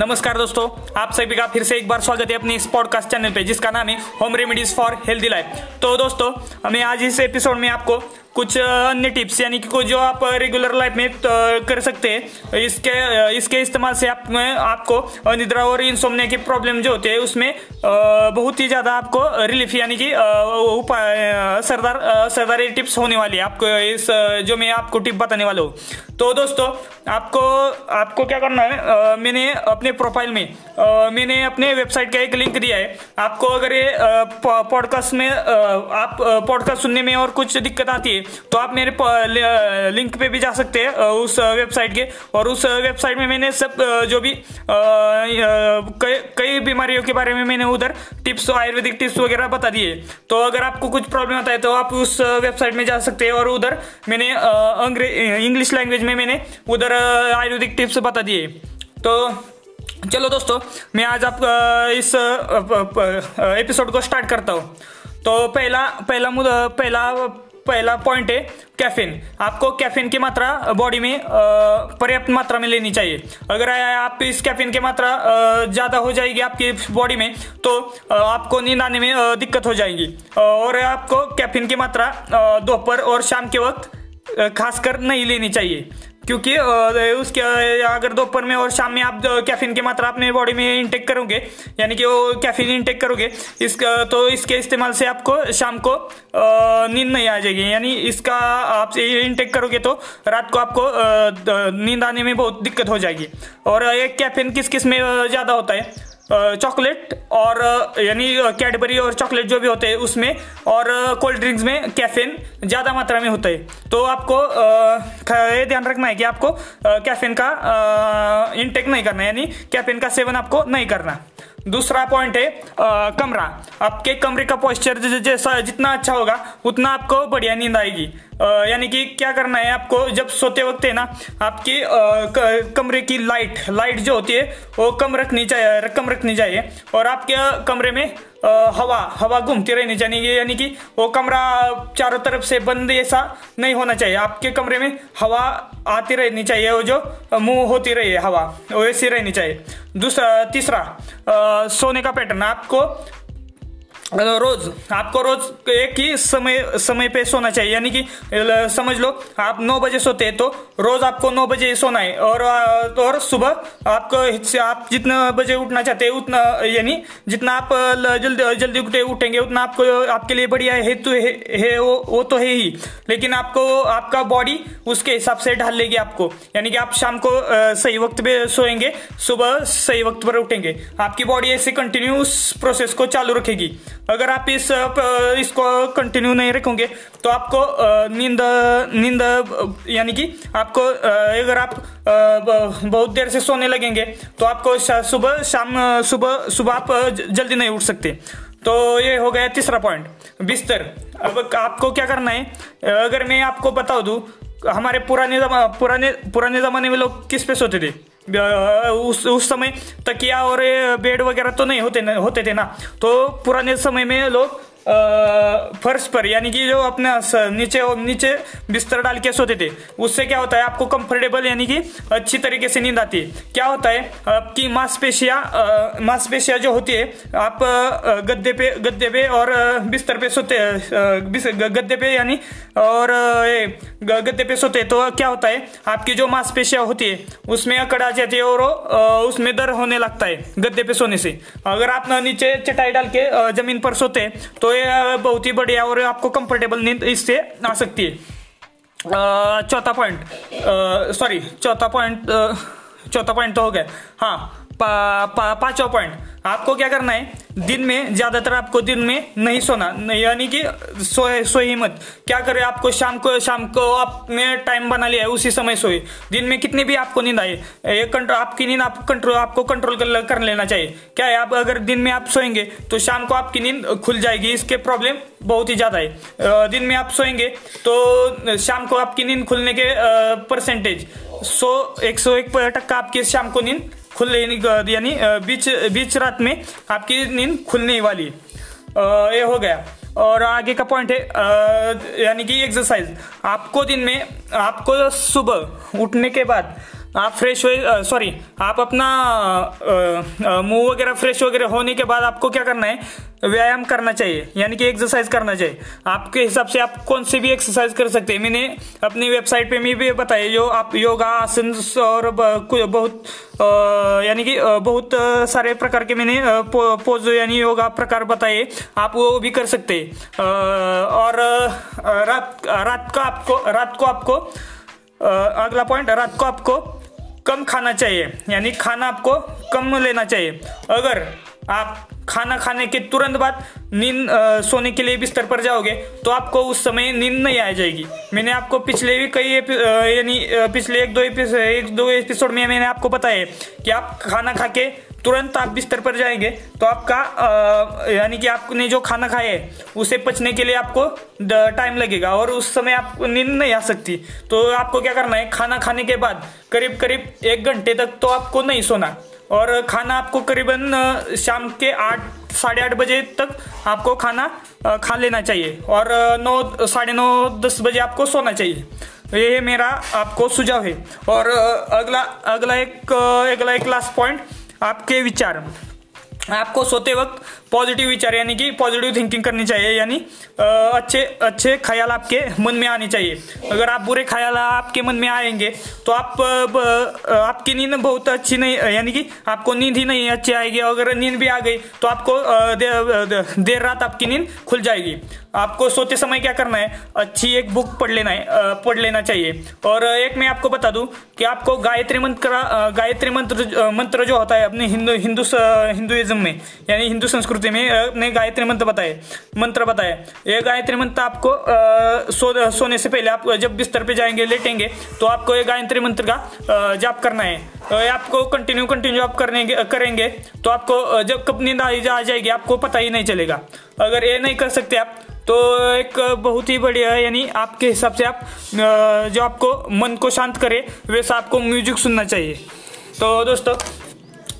नमस्कार दोस्तों, आप सभी का फिर से एक बार स्वागत है अपने इस पॉडकास्ट चैनल पे, जिसका नाम है home remedies for healthy life तो दोस्तों, हमें आज इस एपिसोड में आपको कुछ अन्य टिप्स, यानी कि कुछ जो आप रेगुलर लाइफ में तो कर सकते हैं, इसके इसके इस्तेमाल से आप आपको निद्रा और इंसोमने की प्रॉब्लम जो होती है, उसमें बहुत ही ज़्यादा आपको रिलीफ यानी कि उपाय असरदार असरदार टिप्स होने वाली है। आपको इस जो मैं आपको टिप बताने वाला हूँ। तो दोस्तों, आपको आपको क्या करना है मैंने अपने प्रोफ़ाइल में मैंने अपने वेबसाइट का एक लिंक दिया है। आपको अगर ये पॉडकास्ट में आप पॉडकास्ट सुनने में और कुछ दिक्कत आती है तो आप मेरे लिंक पे भी जा सकते हैं उस वेबसाइट के। और उस वेबसाइट में मैंने सब जो भी कई बीमारियों के बारे में मैंने उधर टिप्स आयुर्वेदिक टिप्स वगैरह बता दिए। तो अगर आपको कुछ प्रॉब्लम आता है तो आप उस वेबसाइट में जा सकते हैं। और उधर मैंने इंग्लिश लैंग्वेज में मैंने उधर आयुर्वेदिक टिप्स बता दिए। तो चलो दोस्तों, मैं आज आप इस एपिसोड को स्टार्ट करता हूँ। तो पहला पहला मुद्दा, पहला पहला पॉइंट है कैफीन आपको कैफीन की मात्रा बॉडी में पर्याप्त मात्रा में लेनी चाहिए। अगर आप इस कैफीन की मात्रा ज़्यादा हो जाएगी आपकी बॉडी में तो आपको नींद आने में दिक्कत हो जाएगी। और आपको कैफीन की मात्रा दोपहर और शाम के वक्त खासकर नहीं लेनी चाहिए। क्योंकि उसके अगर दोपहर में और शाम में आप कैफीन की मात्रा अपने बॉडी में इंटेक करोगे, यानी कि वो कैफीन इंटेक करोगे इस तो इसके इस्तेमाल से आपको शाम को नींद नहीं आ जाएगी। यानी इसका आप इंटेक करोगे तो रात को आपको नींद आने में बहुत दिक्कत हो जाएगी। और एक कैफीन किस किसमें ज़्यादा होता है? चॉकलेट और यानी कैडबरी और चॉकलेट जो भी होते हैं उसमें और कोल्ड ड्रिंक्स में कैफीन ज़्यादा मात्रा में होता है। तो आपको ये ध्यान रखना है कि आपको कैफीन का इनटेक नहीं करना यानी कैफीन का सेवन आपको नहीं करना। दूसरा पॉइंट है आ, कमरा। आपके कमरे का पॉस्चर जैसा जितना अच्छा होगा उतना आपको बढ़िया नींद आएगी। यानी कि क्या करना है आपको जब सोते वक्त है ना आपकी कमरे की लाइट लाइट जो होती है वो कम रखनी चाहिए कम रखनी चाहिए। और आपके कमरे में हवा हवा घूमती रहनी चाहिए यानी कि वो कमरा चारों तरफ़ से बंद ऐसा नहीं होना चाहिए। आपके कमरे में हवा आती रहनी चाहिए, वो जो मुँह होती रही है, हवा वैसी रहनी चाहिए। दूसरा, तीसरा सोने का पैटर्न। आपको रोज आपको रोज एक ही समय समय पे सोना चाहिए। यानी कि समझ लो आप नौ बजे सोते हैं तो रोज आपको नौ बजे सोना है। और और सुबह आपको आप जितना बजे उठना चाहते हैं उतना यानी जितना आप जल्दी जल्दी उठे उठेंगे उतना आपको आपके लिए बढ़िया है तो है, है वो वो तो है ही। लेकिन आपको आपका बॉडी उसके हिसाब से ढाल लेगी आपको। यानी कि आप शाम को सही वक्त पे सोएँगे सुबह सही वक्त पर उठेंगे। आपकी बॉडी ऐसे कंटिन्यूस प्रोसेस को चालू रखेगी। अगर आप इस इसको कंटिन्यू नहीं रखोगे तो आपको नींद नींद, यानी कि आपको अगर आप बहुत देर से सोने लगेंगे तो आपको सुबह, शाम सुबह सुबह आप जल्दी नहीं उठ सकते। तो ये हो गया तीसरा पॉइंट बिस्तर। अब आपको क्या करना है? अगर मैं आपको बता दूँ, हमारे पुराने पुराने पुराने जमाने में लोग किस पे सोते थे? उस उस समय तकिया और बेड वगैरह तो नहीं होते होते थे ना। तो पुराने समय में लोग फर्श पर, यानी कि जो अपने नीचे नीचे बिस्तर डाल के सोते थे। उससे क्या होता है, आपको कंफर्टेबल यानी कि अच्छी तरीके से नींद आती है। क्या होता है, आपकी मांसपेशिया मांसपेशिया जो होती है, आप गद्दे पे गद्दे पे और बिस्तर पे सोते गद्दे पे, यानी, और गद्दे पे सोते। तो क्या होता है, आपकी जो मांसपेशिया होती है, उसमें अकड़ आ जाती है और उसमें दर्द होने लगता है, गद्दे पे सोने से। अगर आप नीचे चटाई डाल के ज़मीन पर सोते तो ये बहुत ही बढ़िया और आपको कंफर्टेबल नींद इससे आ सकती है। चौथा पॉइंट सॉरी चौथा पॉइंट चौथा पॉइंट तो हो गया। हाँ पांचवा पॉइंट आपको क्या करना है? दिन में ज़्यादातर आपको दिन में नहीं सोना। यानी कि सोए सोए मत। क्या करे आपको? शाम को शाम को आपने टाइम बना लिया है उसी समय सोए। दिन में कितनी भी आपको नींद आए एक कंट्रोल आपकी नींद आप कंट्रोल आपको कंट्रोल कर, कर लेना चाहिए। क्या है? आप अगर दिन में आप सोएँगे तो शाम को आपकी नींद खुल जाएगी। इसके प्रॉब्लम बहुत ही ज़्यादा है। दिन में आप सोएँगे तो शाम को आपकी नींद खुलने के परसेंटेज सो एक सौ एक टक्का आपकी शाम को नींद खुल यानी बीच बीच रात में आपकी नींद खुलने वाली। ये हो गया। और आगे का पॉइंट है यानी कि एक्सरसाइज आपको दिन में, आपको सुबह उठने के बाद आप फ्रेश हुए सॉरी आप अपना मुँह वगैरह फ्रेश वगैरह होने के बाद आपको क्या करना है व्यायाम करना चाहिए, यानी कि एक्सरसाइज करना चाहिए। आपके हिसाब से आप कौन सी भी एक्सरसाइज कर सकते हैं? मैंने अपनी वेबसाइट पे मैं भी बताया, जो आप योगा आसन और बहुत यानी कि बहुत सारे प्रकार के मैंने पोज यानी योगा प्रकार बताए, आप वो भी कर सकते हैं। और रात रात का आपको, रात को आपको अगला पॉइंट रात को आपको कम खाना चाहिए, यानी खाना आपको कम लेना चाहिए। अगर आप खाना खाने के तुरंत बाद नींद सोने के लिए बिस्तर पर जाओगे तो आपको उस समय नींद नहीं आ जाएगी। मैंने आपको पिछले भी कई यानी पिछले एक दो एपिसोड एक दो एपिसोड में मैंने आपको बताया कि आप खाना खा के तुरंत आप बिस्तर पर जाएँगे तो आपका यानी कि आपने जो खाना खाया है, उसे पचने के लिए आपको टाइम लगेगा और उस समय आपको नींद नहीं आ सकती। तो आपको क्या करना है, खाना खाने के बाद करीब करीब एक घंटे तक तो आपको नहीं सोना। और खाना आपको करीबन शाम के आठ, साढ़े आठ बजे तक आपको खाना खा लेना चाहिए। और नौ, साढ़े नौ, दस बजे आपको सोना चाहिए। ये मेरा आपको सुझाव है। और अगला अगला एक अगला एक लास्ट पॉइंट आपके विचार। आपको सोते वक्त पॉजिटिव विचार, यानी कि पॉजिटिव थिंकिंग करनी चाहिए, यानी अच्छे अच्छे ख्याल आपके मन में आने चाहिए। अगर आप बुरे ख्याल आपके मन में आएँगे तो आप आपकी नींद बहुत अच्छी नहीं, यानी कि आपको नींद ही नहीं अच्छी आएगी। अगर नींद भी आ गई तो आपको देर रात आपकी नींद खुल जाएगी। आपको सोते समय क्या करना है, अच्छी एक बुक पढ़ लेना है पढ़ लेना चाहिए। और एक मैं आपको बता दूँ कि आपको गायत्री मंत्र गायत्री मंत्र मंत्र जो होता है अपने हिंदू हिंदू हिंदुइज्म में, यानी हिंदू संस्कृति संस्कृति में अपने गायत्री मंत्र बताए मंत्र बताए। ये गायत्री मंत्र आपको सो, सोने से पहले आप जब बिस्तर पे जाएँगे लेटेंगे तो आपको ये गायत्री मंत्र का जाप करना है। तो आपको कंटिन्यू कंटिन्यू आप करने करेंगे तो आपको जब कब नींद आ जाएगी आपको पता ही नहीं चलेगा। अगर ये नहीं कर सकते आप तो एक बहुत ही बढ़िया है यानी आपके हिसाब से आप जो आपको मन को शांत करे वैसा आपको म्यूज़िक सुनना चाहिए। तो दोस्तों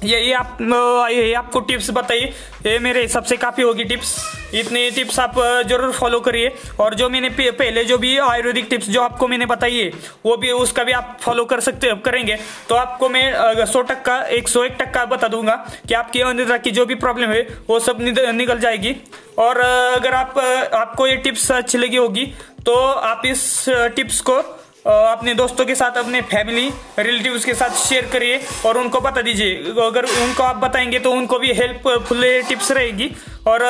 यही आप यही आपको टिप्स बताइए। ये मेरे हिसाब से काफ़ी होगी टिप्स। इतनी टिप्स आप ज़रूर फॉलो करिए। और जो मैंने पहले जो भी आयुर्वेदिक टिप्स जो आपको मैंने बताई है वो भी, उसका भी आप फॉलो कर सकते करेंगे। तो आपको मैं सौ टक्का, एक सौ एक टक्का बता दूँगा कि आपकी अनिद्रा की जो भी प्रॉब्लम है, वो सब निकल जाएगी। और अगर आप आपको ये टिप्स अच्छी लगी होगी तो आप इस टिप्स को अपने दोस्तों के साथ, अपने फैमिली रिलेटिव्स के साथ शेयर करिए और उनको बता दीजिए। अगर उनको आप बताएँगे तो उनको भी हेल्पफुल टिप्स रहेगी और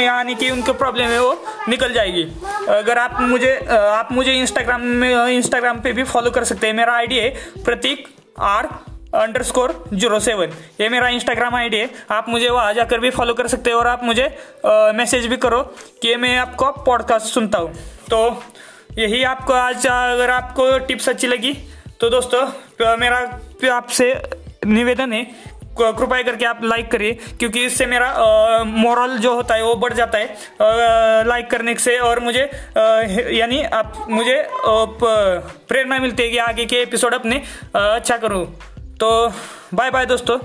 यानी कि उनको प्रॉब्लम है वो निकल जाएगी। अगर आप मुझे आप मुझे इंस्टाग्राम में इंस्टाग्राम पे भी फॉलो कर सकते हैं। मेरा आईडी है Prateek R underscore zero seven ये मेरा इंस्टाग्राम आईडी है। आप मुझे वहाँ जाकर भी फॉलो कर सकते हैं और आप मुझे मैसेज भी करो कि मैं आपको पॉडकास्ट सुनता हूँ। तो यही आपको आज, अगर आपको टिप्स अच्छी लगी तो दोस्तों मेरा आपसे निवेदन है कृपया करके आप लाइक करिए, क्योंकि इससे मेरा मॉरल जो होता है, वो बढ़ जाता है। लाइक करने से, और मुझे यानी आप, मुझे प्रेरणा मिलती है कि आगे के एपिसोड अपने अच्छा करूँ। तो बाय बाय दोस्तों।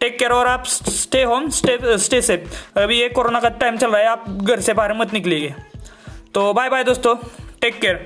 टेक केयर और आप stay home stay stay safe अभी ये कोरोना का टाइम चल रहा है, आप घर से बाहर मत निकलिए। तो बाय बाय दोस्तों। Take care